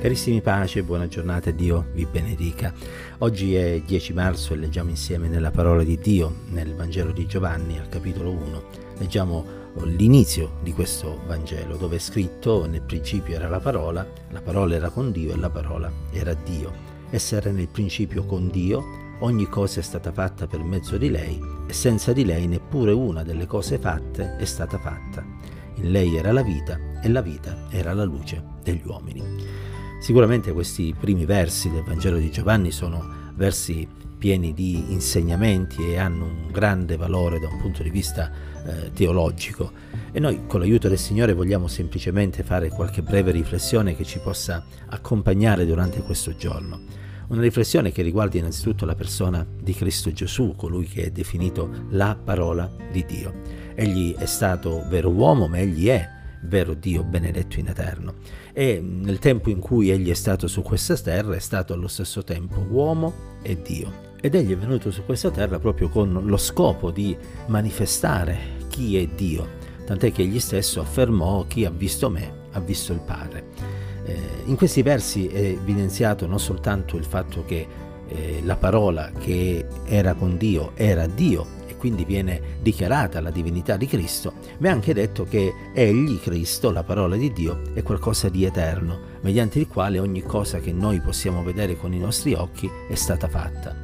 Carissimi pace buona giornata, Dio vi benedica. Oggi è 10 marzo e leggiamo insieme nella parola di Dio, nel Vangelo di Giovanni, al capitolo 1. Leggiamo l'inizio di questo Vangelo, dove è scritto nel principio era la parola, la parola era con Dio e la parola era Dio. Essa era nel principio con Dio, ogni cosa è stata fatta per mezzo di lei e senza di lei neppure una delle cose fatte è stata fatta. In lei era la vita e la vita era la luce degli uomini. Sicuramente questi primi versi del Vangelo di Giovanni sono versi pieni di insegnamenti e hanno un grande valore da un punto di vista eh, teologico e noi con l'aiuto del Signore vogliamo semplicemente fare qualche breve riflessione che ci possa accompagnare durante questo giorno. Una riflessione che riguarda innanzitutto la persona di Cristo Gesù, colui che è definito la parola di Dio. Egli è stato vero uomo, ma egli è vero Dio benedetto in eterno. E nel tempo in cui egli è stato su questa terra è stato allo stesso tempo uomo e Dio. Ed egli è venuto su questa terra proprio con lo scopo di manifestare chi è Dio, tant'è che egli stesso affermò chi ha visto me ha visto il Padre. Eh, in questi versi è evidenziato non soltanto il fatto che eh, la parola che era con Dio era Dio, quindi viene dichiarata la divinità di Cristo, ma è anche detto che egli, Cristo, la parola di Dio, è qualcosa di eterno, mediante il quale ogni cosa che noi possiamo vedere con i nostri occhi è stata fatta.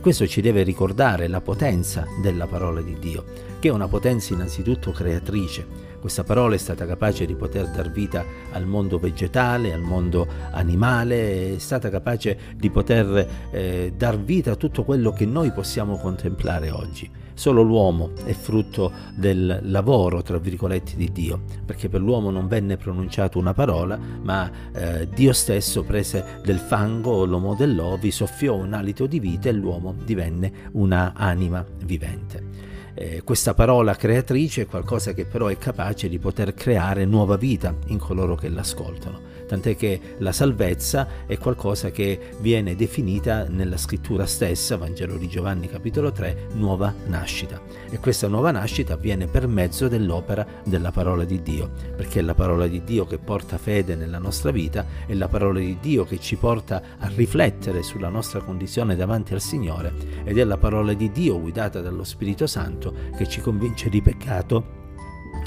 Questo ci deve ricordare la potenza della parola di Dio, che è una potenza innanzitutto creatrice. Questa parola è stata capace di poter dar vita al mondo vegetale, al mondo animale, è stata capace di poter eh, dar vita a tutto quello che noi possiamo contemplare oggi. Solo l'uomo è frutto del lavoro, tra virgolette, di Dio, perché per l'uomo non venne pronunciata una parola, ma eh, Dio stesso prese del fango, lo modellò, vi soffiò un alito di vita e l'uomo divenne una anima vivente. Eh, questa parola creatrice è qualcosa che però è capace di poter creare nuova vita in coloro che l'ascoltano tant'è che la salvezza è qualcosa che viene definita nella scrittura stessa, Vangelo di Giovanni capitolo 3, nuova nascita. E questa nuova nascita avviene per mezzo dell'opera della parola di Dio, perché è la parola di Dio che porta fede nella nostra vita, è la parola di Dio che ci porta a riflettere sulla nostra condizione davanti al Signore ed è la parola di Dio guidata dallo Spirito Santo che ci convince di peccato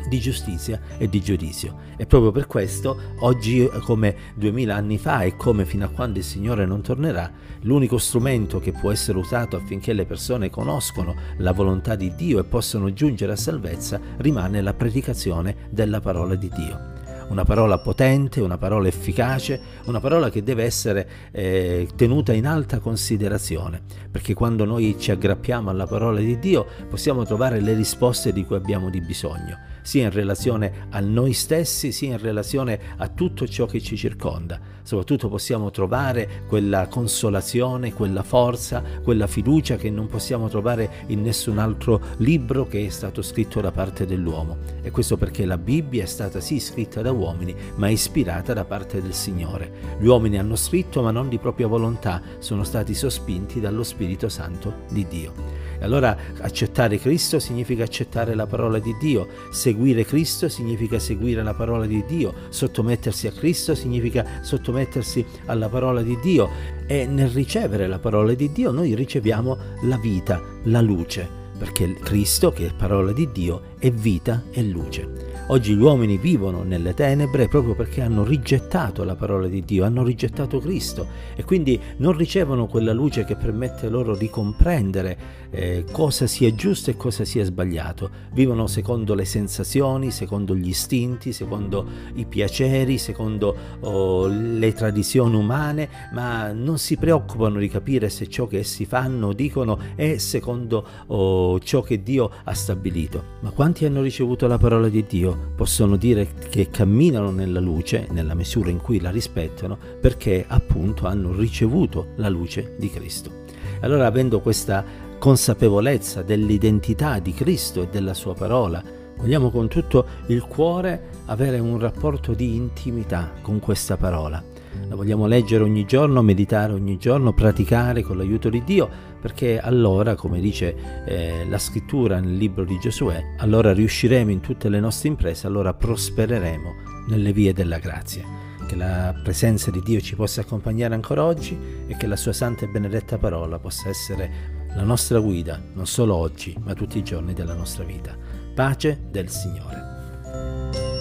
di giustizia e di giudizio. E proprio per questo, oggi come duemila anni fa e come fino a quando il Signore non tornerà, l'unico strumento che può essere usato affinché le persone conoscono la volontà di Dio e possano giungere a salvezza rimane la predicazione della parola di Dio una parola potente, una parola efficace, una parola che deve essere eh, tenuta in alta considerazione, perché quando noi ci aggrappiamo alla parola di Dio possiamo trovare le risposte di cui abbiamo di bisogno sia in relazione a noi stessi, sia in relazione a tutto ciò che ci circonda. Soprattutto possiamo trovare quella consolazione, quella forza, quella fiducia che non possiamo trovare in nessun altro libro che è stato scritto da parte dell'uomo. E questo perché la Bibbia è stata sì scritta da uomini, ma ispirata da parte del Signore. Gli uomini hanno scritto, ma non di propria volontà, sono stati sospinti dallo Spirito Santo di Dio. E allora accettare Cristo significa accettare la parola di Dio, seguire Cristo significa seguire la parola di Dio, sottomettersi a Cristo significa sottomettersi alla parola di Dio e nel ricevere la parola di Dio noi riceviamo la vita, la luce, perché Cristo, che è parola di Dio, è vita e luce. Oggi gli uomini vivono nelle tenebre proprio perché hanno rigettato la parola di Dio, hanno rigettato Cristo e quindi non ricevono quella luce che permette loro di comprendere eh, cosa sia giusto e cosa sia sbagliato. Vivono secondo le sensazioni, secondo gli istinti, secondo i piaceri, secondo oh, le tradizioni umane, ma non si preoccupano di capire se ciò che essi fanno o dicono è secondo oh, ciò che Dio ha stabilito. Ma quanti hanno ricevuto la parola di Dio? Possono dire che camminano nella luce nella misura in cui la rispettano perché appunto hanno ricevuto la luce di Cristo. Allora avendo questa consapevolezza dell'identità di Cristo e della sua parola, vogliamo con tutto il cuore avere un rapporto di intimità con questa parola la vogliamo leggere ogni giorno, meditare ogni giorno, praticare con l'aiuto di Dio, perché allora, come dice eh, la scrittura nel libro di Giosuè, allora riusciremo in tutte le nostre imprese, allora prospereremo nelle vie della grazia. che la presenza di Dio ci possa accompagnare ancora oggi e che la sua santa e benedetta parola possa essere la nostra guida, non solo oggi, ma tutti i giorni della nostra vita. Pace del Signore.